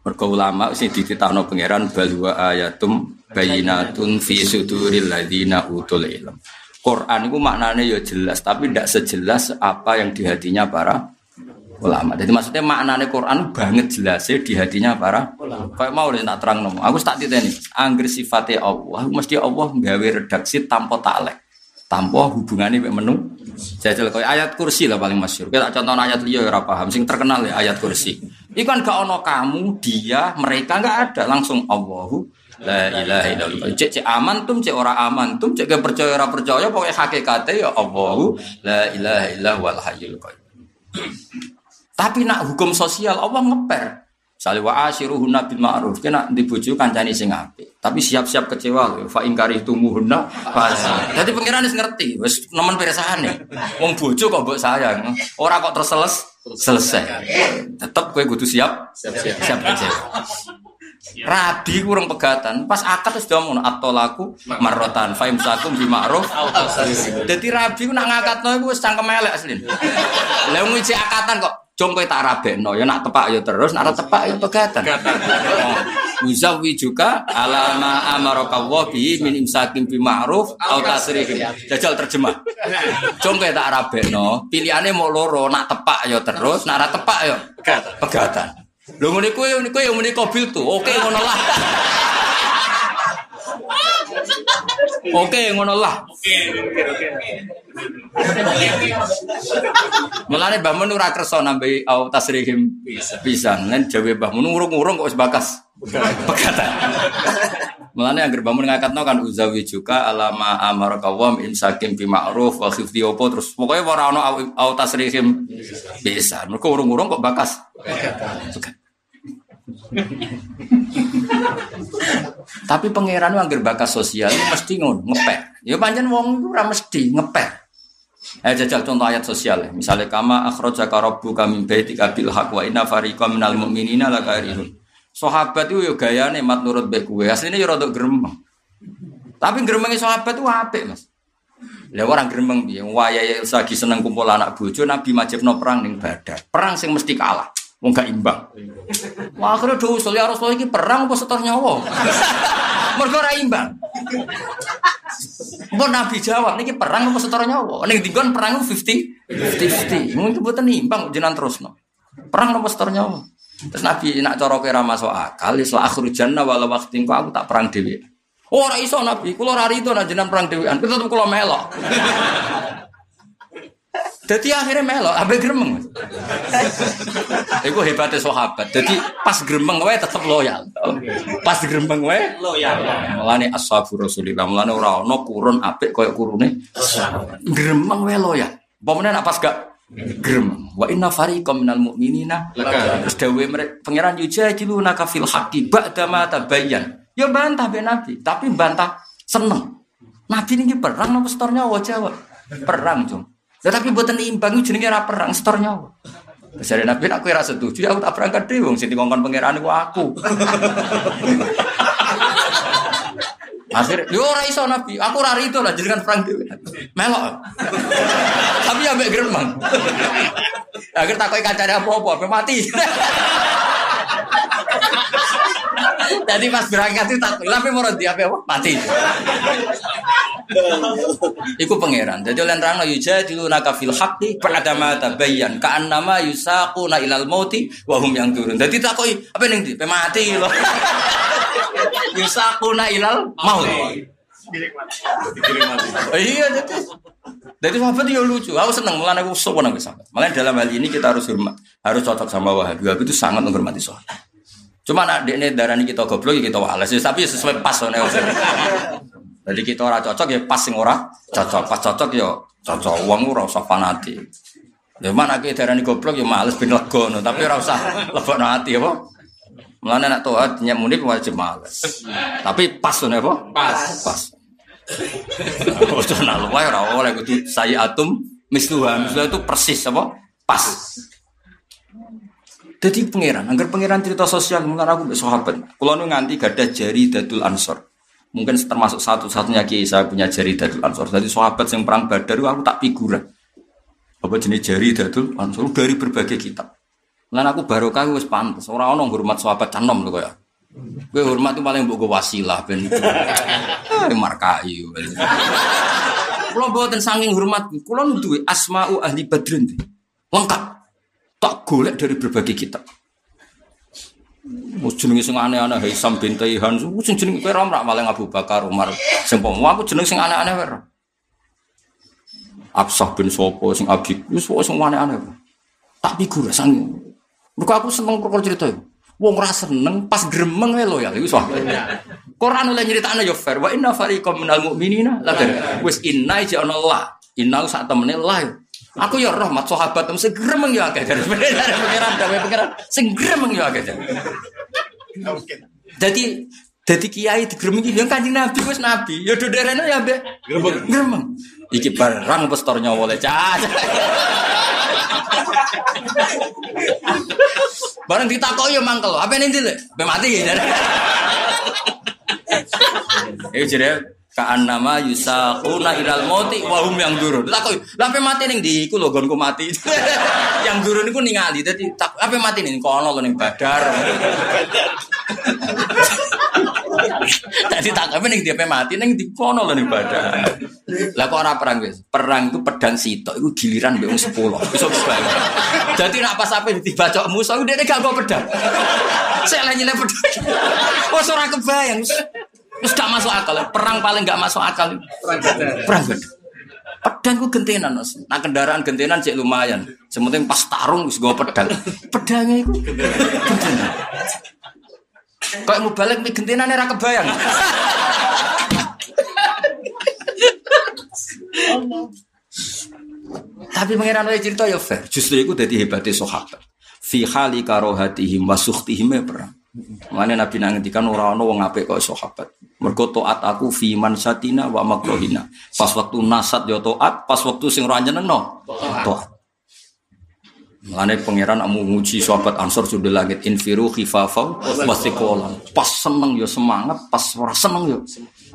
Mergo ulama sing dititahno pangeran balwa ayatum bayinatun fi suduril ladina utul ilm. Quran itu maknanya ya jelas, tapi tidak sejelas apa yang di hatinya para ulama. Jadi maksudnya maknanya Quran banget jelasnya di hatinya para ulama. Kayak mau nak terang nomo. Aku tak titeni. Angger sifatnya Allah, mesti Allah gawe redaksi tanpa taklek, tanpa hubungannya dengan menu. Jajal kayak ayat kursi lah paling masyur. Kita contoh ayat liya ya paham. Sing terkenal ya ayat kursi. Iku kan gak ono kamu, dia, mereka nggak ada. Langsung Allahu La ilaha illallah. Cek cek aman tum, cek ora aman tum, cek percaya ora percaya pokoknya hakikatnya ya Allahu la ilaha illallah wal hayyul qayyum. Tapi nak hukum sosial Allah ngeper. Sali wa ashiruhunna bil ma'ruf. Kena dibujuk kancani sing apik. Tapi siap-siap kecewa lho. Fa ing karihtumuhunna fasa. Jadi pangeran wis ngerti, wis nemen pirsane. Wong bojo kok mbok sayang. Ora kok terus selesai. Tetep kowe kudu siap siap siap kecewa. Rabi kurang pegatan, pas akad sudah mau atau laku marotan, faim sakum bi ma'ruf. Jadi rabi nak ngakatno iku wis cangkem elek asli. Lah ngiji akatan kok jong kowe tak rabekno ya nak tepak ya terus, nak tepak ya pegatan. Muzawi juga alama amaraka wa bi min imsakim bi ma'ruf au tasrihim. Jajal terjemah. Jong kowe tak rabekno, pilihane mau loro, nak tepak ya terus, nak ora tepak ya pegatan. Lho ngene kuwi kuwi yang muni kobil tuh. Oke ngono lah. Oke ngono lah. Mulane Mbah Mun ora kersa nambahi au tasrihim pisan. Lan jawe Mbah Mun ngurung-ngurung kok wis bakas. Pegatan. Mulane anggere Mbah Mun ngakatno kan uzawi juga alama amar kawam imsakim bi ma'ruf wa opo terus pokoknya ora ono au tasrihim pisan. Mergo ngurung-ngurung kok bakas. Tapi pangeran anggar bakas sosial mesti ngono ngepek. Ya panjen wong ora mesti ngepek. Eh jajal contoh ayat sosial ya. Misalnya kama akhrajaka rabbuka min baitika bil haqq wa inna fariqam minal mu'minina lakarihun. Sahabat itu ya gayane mat nurut bae kuwe. Asline ya rada gremeng. Tapi gremenge sahabat itu apik, Mas. Lah orang gremeng piye? Wayahe lagi seneng kumpul anak bojo Nabi majibno perang ning Badar. Perang sing mesti kalah. Wong gak imbang. Wah, akhirnya do usul ya Rasulullah iki perang apa setor nyawa? Mergo ora imbang. Mbok Nabi jawab niki perang apa setor nyawa? Ning dinggon perang 50 50. Mungkin mboten imbang jenengan terusno. Perang apa setor nyawa? Terus Nabi nak cara kira masuk akal, isla akhir jannah walau waktu aku tak perang dewi. Oh, ora iso Nabi, kula ora rido nak jenengan perang dhewean, tetep kula melok. Jadi akhirnya melok, abe gremeng. Iku hebatnya sahabat. Jadi pas gremeng wae tetep loyal. Pas gremeng wae Loyal. Mulane ashabu Rasulillah, mulane ora ana kurun apik koyo kurune. Gremeng wae loyal. Pemene nak pas gak gremeng. Wa inna fariqam minal mu'minina. Terus dawe mereka pangeran yujadiluna ka fil haqqi ba'da ma tabayyan. Ya bantah be Nabi, tapi bantah seneng. Nabi ini perang napa setor nyawa Jawa? Perang, Cung. Ya, tapi buatan imbang itu jenenge ra perang setor nyawa. Terus dari Nabi aku ora setuju, aku tak berangkat dhewe wong sing dikongkon pangeran iku aku. Akhir, yo ora iso Nabi, aku ora itu lah jenengan perang dhewe. Melok. Tapi ya mbek gremeng. Akhir takoki kancane apa-apa, apa mati. Jadi pas berangkat itu tak, tapi mau di apa mati. Iku pangeran. Jadi oleh nerang yujadiluna ka fil haqqi ba'da ma tabayyan ka'annama yusaquna ilal mauti wa hum yang turun. Jadi takoki apa ning ndi? Pe mati lho. yusaquna ilal maut. Oh, iya jadi. Jadi sahabat itu lucu. Aku seneng mulane aku sopan aku sahabat. Makanya dalam hal ini kita harus hormat, harus cocok sama Wahabi. Wahabi itu sangat menghormati sahabat. Cuma nak ini darah ini kita goblok ya kita wales. Ya, Tapi sesuai pas soalnya. Jadi kita ora cocok ya pas sing ora cocok. Pas cocok ya cocok. Uang ora usah fanatik. Ya mana kita darah ini goblok ya males ben lega no. Tapi ora usah lebokno ati apa. Mulane nak taat nyamuni wajib males. Tapi pas soalnya apa? Pas. Pas. Ojo nak luwe ora oleh kudu saya atum misluha. Misluha itu persis apa? Pas. Jadi pangeran, anggar pangeran cerita sosial mungkin aku mbek sahabat. Kulo nu nganti gadah jari dadul ansor. Mungkin termasuk satu-satunya kiai saya punya jari dadul ansor. Jadi sahabat yang perang badar aku tak figuran. Apa jenis jari dadul ansor dari berbagai kitab. Lan aku barokah wis pantes. Ora ono hormat sahabat canom lho kaya. Gue hormat itu paling mbok wasilah ben. Eh, markai. Kulo mboten saking hormat, kulo duwe asma'u ahli badrin. Lengkap. Tak golek dari berbagai kitab. Wis jenenge sing aneh-aneh Haisam bin Taihan, sing jenenge kowe ora maling Abu Bakar Umar. Sing pomo aku jeneng sing aneh-aneh wae. Absah bin Sopo sing Abi, wis pokoke sing aneh-aneh. Tak figur sang. Mergo aku seneng perkara cerita iku. Wong ora seneng pas gremeng wae lho ya iku soal. Quran oleh nyeritakno ya fair. Wa inna fariqam minal mu'minina la Wis inna ja ono. Inna sak temene Allah. ya. Aku ya roh mat sahabat tem segremeng ya akeh dari dari pengiran dari pengiran sing gremeng ya akeh. Jadi jadi kiai digremeng iki ya kanjeng Nabi wis nabi. Ya do derene ya mbek Gremeng. gremeng. Iki barang pestor nyawa le cah. Barang ditakoki ya mangkel. Apa ini le? Apa mati ya. Eh jere kaan nama yusaquna ilal mauti wa hum yang durun. Takoki, "Lah ape mati ning ndi iku lho nggonku mati." yang durun iku ningali. Dadi tak ape mati ning kono lho ning Badar. Tadi tak apa nih dia mati ning di kono lho ning Badar. Lah kok ora perang wis? Perang itu pedang sitok iku giliran wong 10. Bisa kebayang. Jadi nak pas ape dibacok musuh dia gak nggo pedang. Saya lagi pedang. Wes ora kebayang. Wis gak masuk akal. Perang paling gak masuk akal. Perang bedang. Pedang ku gentenan, Mas. Nah kendaraan gentenan cek lumayan. Sementing pas tarung wis nggo pedang. Pedangnya iku gentenan. Kok mau balik mi gentenan ora kebayang. Tapi pangeran wae cerita ya fair. Justru itu dadi hebate sahabat. Fi hali karohatihim wa sukhtihim ya perang. Mane Nabi nang ngendikan ora ana wong apik kok sahabat. Mergo aku fi mansatina wa makrohina. Pas waktu nasat ya taat, pas waktu sing ora nyenengno. Taat. Mulane pangeran amu nguji sahabat Ansor sudah langit infiru khifafau wasiqolan. Pas seneng ya semangat, pas ora seneng ya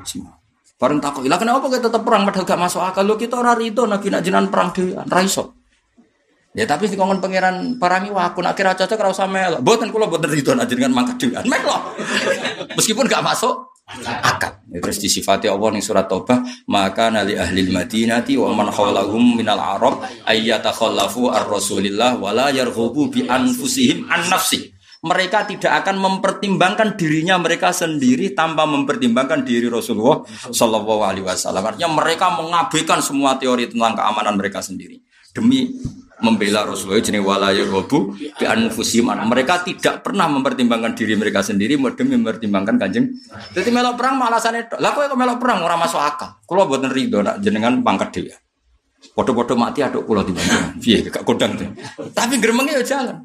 semangat. Bareng takut, lah kenapa kita tetap perang padahal gak masuk akal? Lo kita ora rido nabi nak jenengan perang dhewean, ra iso. Ya tapi di kongon pangeran parangi wah aku nak kira cocok ora usah melo. Mboten kula mboten rido nak jenengan mangkat dhewean. Melo. Meskipun gak masuk akal. Ya, terus disifati Allah ning surat Taubah, maka nali ahli madinati wa man hawlahum minal arab ayyatakhallafu ar-rasulillah wala yarghubu bi anfusihim an nafsi. Mereka tidak akan mempertimbangkan dirinya mereka sendiri tanpa mempertimbangkan diri Rasulullah Shallallahu Alaihi Wasallam. Artinya mereka mengabaikan semua teori tentang keamanan mereka sendiri. demi membela Rasulullah jenis walaya wabu bi anfusihim mereka tidak pernah mempertimbangkan diri mereka sendiri demi mempertimbangkan kanjeng jadi melok perang alasannya lah kok melok perang orang masuk akal kalau buat ridho nak jenengan pangkat dia Podo-podo mati aduk kulo di mana? Iya, gak kodang tuh. Tapi gremengnya ya jalan.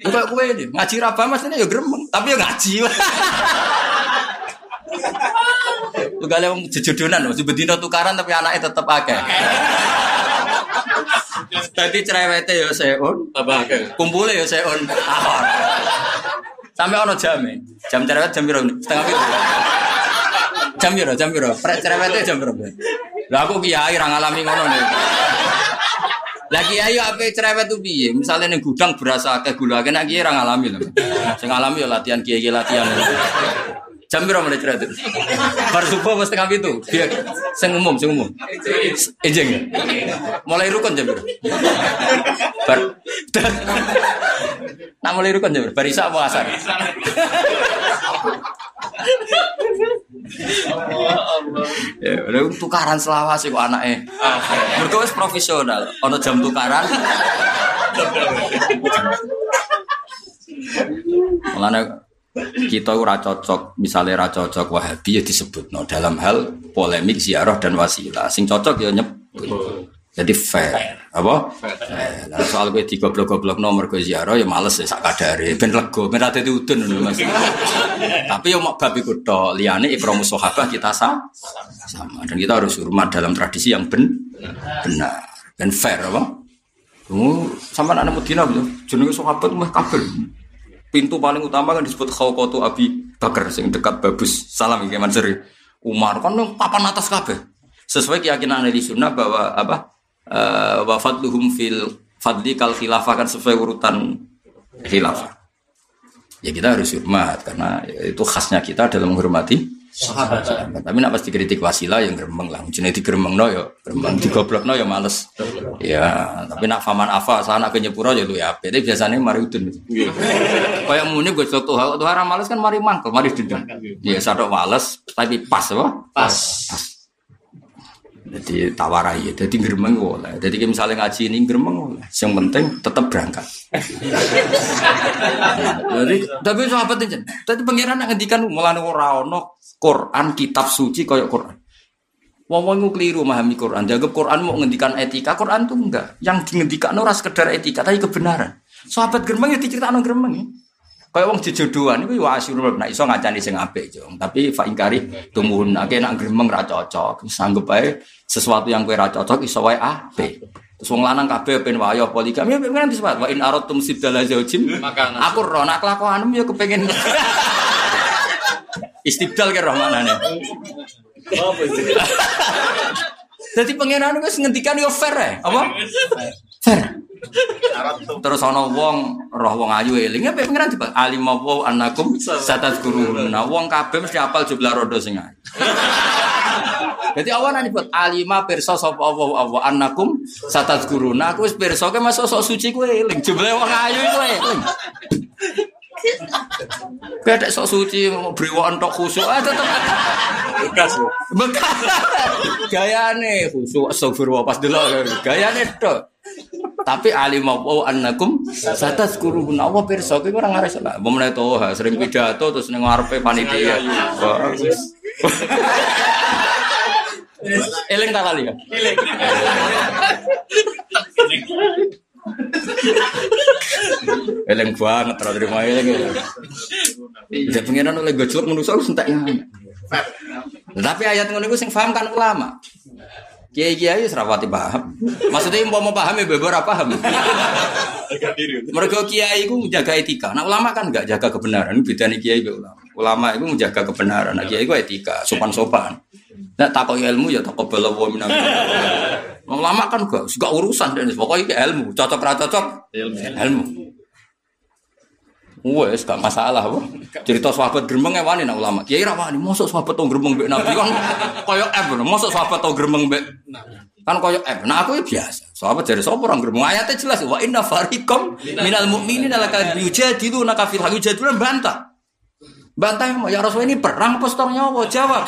Enggak kue ini ngaji raba mas ini ya gremeng, tapi ya ngaji. Lu gak lewat jejodonan, bedino tukaran tapi anaknya tetap akeh. Tadi cerewete ya seon, kumpulnya ya seon. Ahor. Sampai ono jam Jam cerewet jam berapa? Setengah itu. Jam berapa? Jam berapa? Cerewetnya jam berapa? Lah aku kiai ra ngalami ngono nih. Lah kiai apa cerewet tuh piye? Misale ning gudang berasa akeh gula nek kiai ra ngalami lho. Sing ngalami ya latihan kiai latihan. Jam berapa mulai cerewet? Bar subuh mesti setengah itu. Biar sing umum, sing umum. Ejeng. Mulai rukun jam berapa? Bar. Nah mulai rukun jam berapa? Bar apa asar? Ya, udah tukaran selawase kok. Mergo wis profesional, ana jam tukaran. Mulane kita ora cocok, misalnya ora cocok Wahabi ya disebut no, dalam hal polemik ziarah dan wasilah. Sing cocok ya nyebut. Jadi fair, apa? Fair. Lah soal kowe digoblok-goblok nomor kowe ziarah ya males ya sak kadare, ben lego, ben udun ngono Mas. Tapi yo mak bab iku tok, liyane ikramu sahabah kita sama. sama dan kita harus hormat dalam tradisi yang ben benar dan fair apa? Oh, sama anak Medina betul. Jenenge sahabat mah kabel. Pintu paling utama kan disebut Khawqatu Abi Bakar sing dekat Babus Salam iki Mansur. Umar kan nang papan atas kabeh. Sesuai keyakinan ahli sunnah bahwa apa? eh wa fadluhum fil fadli kal khilafah kan sesuai urutan khilafah. Ya kita harus hormat karena itu khasnya kita dalam menghormati sahabat. Tapi nak pasti kritik wasilah yang geremeng lah. Jenenge digeremeng no ya, geremeng digoblok no ya males. Ya, tapi nak faman afa sana ke nyepuro ya lu ya. Jadi biasanya mari udun. Kayak muni gue tuh tuh tuh males kan mari mangkel, mari dendam. Ya sadok males tapi pas apa? Pas. Jadi tawarai ya, jadi geremeng oleh. Jadi misalnya ngaji ini geremeng oleh. Yang penting tetap berangkat. jadi tapi sahabat itu, tadi pangeran nak ngendikan mulane ora ono Quran kitab suci koyok Quran. Wong wong keliru memahami Quran. Dianggap Quran mau ngendikan etika, Quran tuh enggak. Yang dingendikan ora sekedar etika, tapi kebenaran. Sahabat geremeng ya diceritakno geremeng ya. Kayak wong jejodohan iku wa asyurul nek iso ngacani sing apik, Jong. Tapi fa ingkari tumuhun nek nak gremeng ra cocok. Sanggup ae sesuatu yang kowe ra cocok iso wae apik. Terus wong lanang kabeh ben wayo poligami ya kan disebut wa in aratum sibdala zaujim. Maka Aku ro nak kelakuanmu ya kepengin istibdal ke rahmanane. apa sih? Jadi pangeran wis ngendikan yo fair ya, apa? Fair. Terus ana wong roh wong ayu eling ya pengiran tiba alim wa annakum satazkurun. Nah wong kabeh mesti apal jumlah rodo sing ayu. Jadi awan ini buat alima pirsa sapa Allah Allah annakum satazkurun. Nah aku wis pirsa ke masuk sok suci kowe eling jumlah wong ayu kowe eling. Gak sok suci brewokan tok khusuk ah tetep Bekas. Bekas. Gayane khusuk astagfirullah pas delok gayane tok. Tapi alim apa annakum satazkurun Allah pirsa kowe ora ngares lah. Mbok menawa toha sering pidato terus ning ngarepe panitia. Bagus. Eling tak kali ya? Eling banget terus terima eling. Jadi pengiran oleh gojlok manusia harus entek yang. Tapi ayat ngono iku sing paham kan ulama. Kiai kiai serawati paham. Maksudnya mau mau paham ya beberapa paham. Mereka kiai itu menjaga etika. Nah ulama kan nggak jaga kebenaran. Beda nih kiai be ulama. Ulama itu menjaga kebenaran. Nah kiai itu etika, sopan sopan. Nah takut ilmu ya takut bela wa minam. Ulama kan gak, gak urusan dan pokoknya ilmu. Cocok ra cocok Ilmu. ilmu. Wes gak masalah, Bang. Cerita sahabat gremeng ya wani nak ulama. Kiai ra wani, mosok sahabat tau gremeng mbek Nabi kan koyo F, mosok sahabat tau gremeng mbek kan koyo F. Nah aku ya biasa. Sahabat dari sapa orang gremeng. Ayatnya jelas wa inna fariqam minal mu'minina laka yujadiluna ka fil haqq yujadiluna bantah. Bantah ya Rasul ini perang apa setor nyawa? Jawab.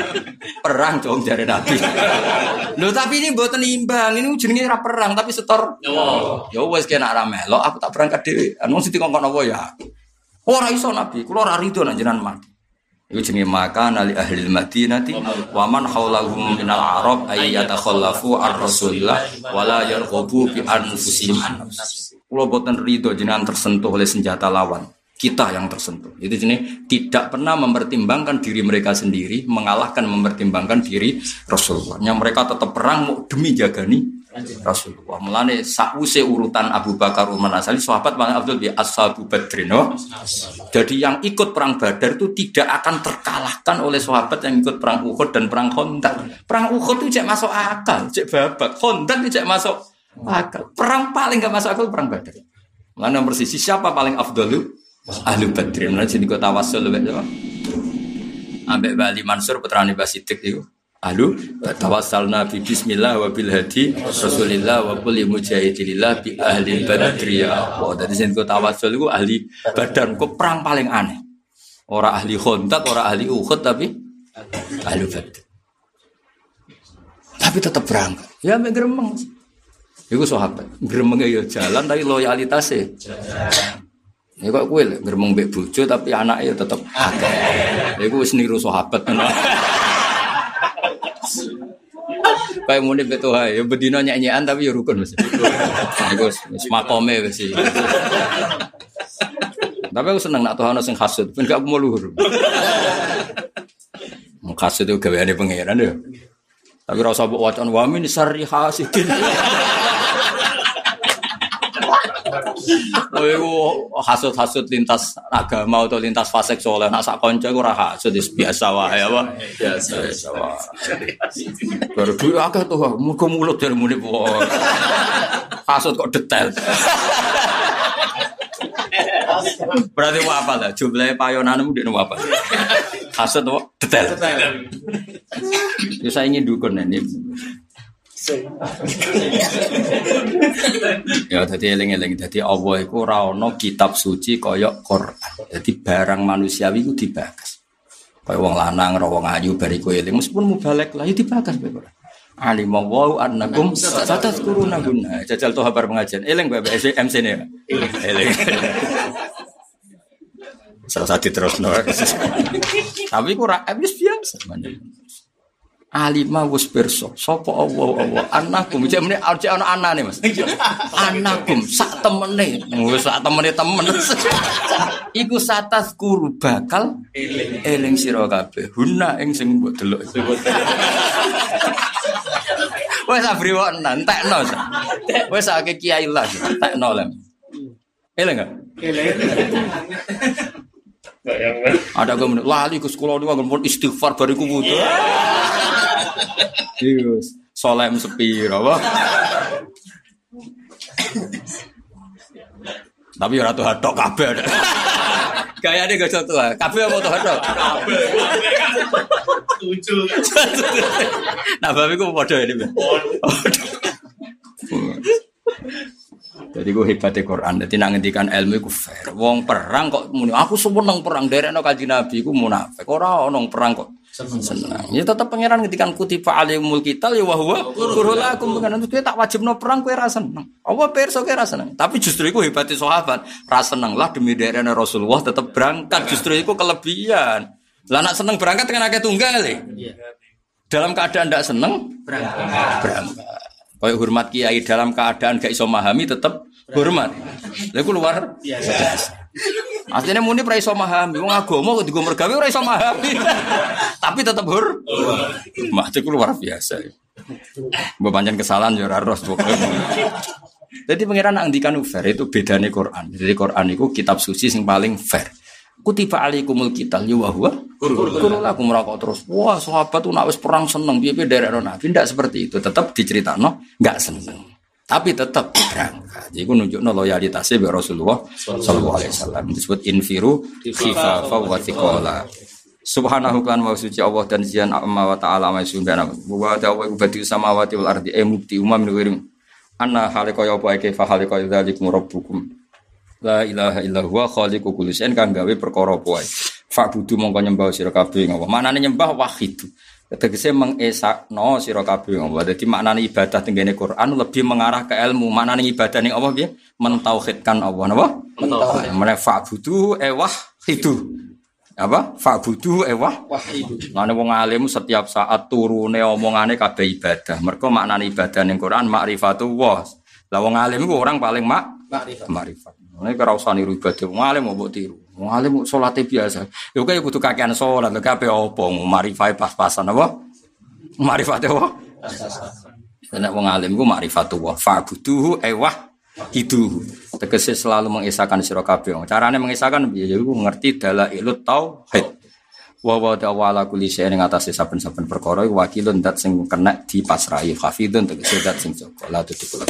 perang dong dari Nabi. Loh tapi ini buatan imbang, ini jenenge ra perang tapi setor nyawa. Ya wes kena ra melok, aku tak berangkat dhewe. Anu sing dikongkon apa ya? Ora iso Nabi, kula ora rido nek jenengan mati. Iku jenenge maka nali ahli Madinati wa man haulahum minal arab ay yatakhallafu ar rasulillah wala yarghabu bi anfusihim. Kula boten rido jenengan tersentuh oleh senjata lawan kita yang tersentuh. Itu jenis tidak pernah mempertimbangkan diri mereka sendiri, mengalahkan mempertimbangkan diri Rasulullah. Yang mereka tetap perang demi jagani Rasulullah. Mulane sakwuse urutan Abu Bakar Umar Asali sahabat paling Abdul bi Ashabu Badrin. No? Jadi yang ikut perang Badar itu tidak akan terkalahkan oleh sahabat yang ikut perang Uhud dan perang Khandaq. Perang Uhud itu cek masuk akal, cek babak. Khandaq cek masuk akal. Perang paling gak masuk akal perang Badar. Mulane nomor sisi siapa paling afdalu? Ahli badrin mana jadi kota wasul lebih apa ambek Bali Mansur putra Nabi Sidik itu ahlu tawassalna bi bismillah wa bil hadi rasulillah wa kulli mujahidillah bi ahli badri ya oh dari sini kota itu ahli badan kok perang paling aneh. Orang ahli khontak orang ahli uhud tapi ahli badr. Tapi tetap berangkat ya ambek gremeng. Iku sahabat, ya jalan tapi loyalitasnya Ya kok kowe lek ngremeng mbek bojo tapi anaknya tetep akeh. Ya iku wis niru sahabat. Kayak muni betul ya bedino nyanyian tapi ya rukun mesti. Iku wis makome wis. Tapi aku seneng nak Tuhan sing hasud, ben gak mau luhur. Hasud itu gaweane pangeran ya. Tapi rasa mbok wacan wa min hasidin. Oh, iku hasut-hasut lintas agama atau lintas fase soleh. Nak sak kanca iku ora hasut biasa wae apa? Biasa biasa wae. Baru dulu akeh tuh, muga mulut dari muni Hasut kok detail. Berarti apa lah? Jumlahnya payonanmu di apa? Hasut kok detail. Ya saya ingin dukun ini. Ya jadi eling-eling. Jadi Allah itu rano kitab suci koyok Quran. Jadi barang manusiawi itu dibakas. Koyok wong lanang rawong ayu bariku eling. Meskipun mau balik lah itu dibakas Quran alim wa annakum satazkuruna guna jajal tuh kabar pengajian. Eling bae MC ne eling. Salah satu terus tapi kurang habis biasa alima wis pirsa. Sapa Allah Allah? Anakum. Jek meneh jek ana anane Mas. Anakum sak temene. Wis sak temene temen. Iku satas guru bakal eling. sira kabeh. Huna ing sing mbok delok. Wis abri wong entekno wis akeh kiai lah entekno lem. Eling gak? Eling ada gue lali ke sekolah ini pun istighfar bariku wudhu. Yes, solem sepi, apa? Tapi ora tuh hadok kabeh. Gaya nih gak satu lah. Kabeh apa tuh hadok? Setuju. Nah, babi gue bodoh ini. Jadi gue hebatnya Quran. Jadi nak ngendikan ilmu gue fair. Wong perang kok muni. Aku seneng perang dari no kaji nabi. Gue munafik. Orang orang perang kok seneng. Ya tetap pangeran ngendikan kutipa alimul kita ya wahwa kurula aku bukan itu tak wajib no perang gue rasa seneng. Apa perso gue rasa seneng. Tapi justru gue hebatnya sahabat. Rasa seneng lah demi dari Rasulullah tetap berangkat. Justru itu kelebihan. Lah nak seneng berangkat dengan agak tunggal ya. Dalam keadaan tidak seneng berangkat. berangkat. Kayak hormat kiai dalam keadaan gak iso memahami tetap hormat. Lha iku luar biasa. Aslinya muni pra iso memahami, wong agama kok digo mergawe ora iso memahami. Tapi tetap hur. Mah itu luar biasa. Mbok pancen kesalahan ya ora ros Jadi pangeran ngendikan fair itu bedane Quran. Jadi Quran itu kitab suci sing paling fair. Kutiba alaikumul qital ya wa huwa kurun lakum rokok terus. Wah, sahabat tuh nak wis perang seneng piye-piye derek Nabi ndak seperti itu. Tetap diceritakno enggak seneng. Tapi tetap berangkat. Jadi nunjukno loyalitasnya bi Rasulullah sallallahu alaihi wasallam. Disebut infiru khifafa wa thiqala. Subhanahu kan wa suci Allah dan zian amma wa ta'ala ma sundana. Wa ta'ala badi samawati wal ardi e mubti umam min Anna halika ya apa kaifa halika dzalikum rabbukum La ilaha illa huwa khaliqu kulli syai'in kang gawe perkara apa wae. Fa'budu mongko nyembah sira kabeh ing Allah. Manane nyembah wahid. Tegese mengesakno sira kabeh ing Allah. Dadi maknane ibadah tenggene Quran lebih mengarah ke ilmu. Maknane ibadah ning Allah piye? Mentauhidkan Allah napa? Mentauhid. Mene fa'budu e wahidu. Apa? Fa'budu e wah. Wahid. Mane wong alim setiap saat turune omongane kabeh ibadah. Mergo maknane ibadah ning Quran ma'rifatullah. Lah wong alim iku orang paling mak Makrifat. makrifat. Ini kira usah niru ibadah. Wong alim mau tiru. Wong alim salate biasa. Ya kaya kudu kakean salat, lha kabeh apa marifate pas-pasan apa? Marifate apa? Nek wong alim makrifatullah. Fa'buduhu e wah hidu. Tegese selalu mengisahkan sira kabeh. Carane mengisahkan piye? Ya iku ngerti dalailut tauhid. Wa wa ta'ala kulli syai'in ing atase saben-saben perkara wakilun dat sing kena dipasrahi hafidun tegese dat sing jaga la tutikul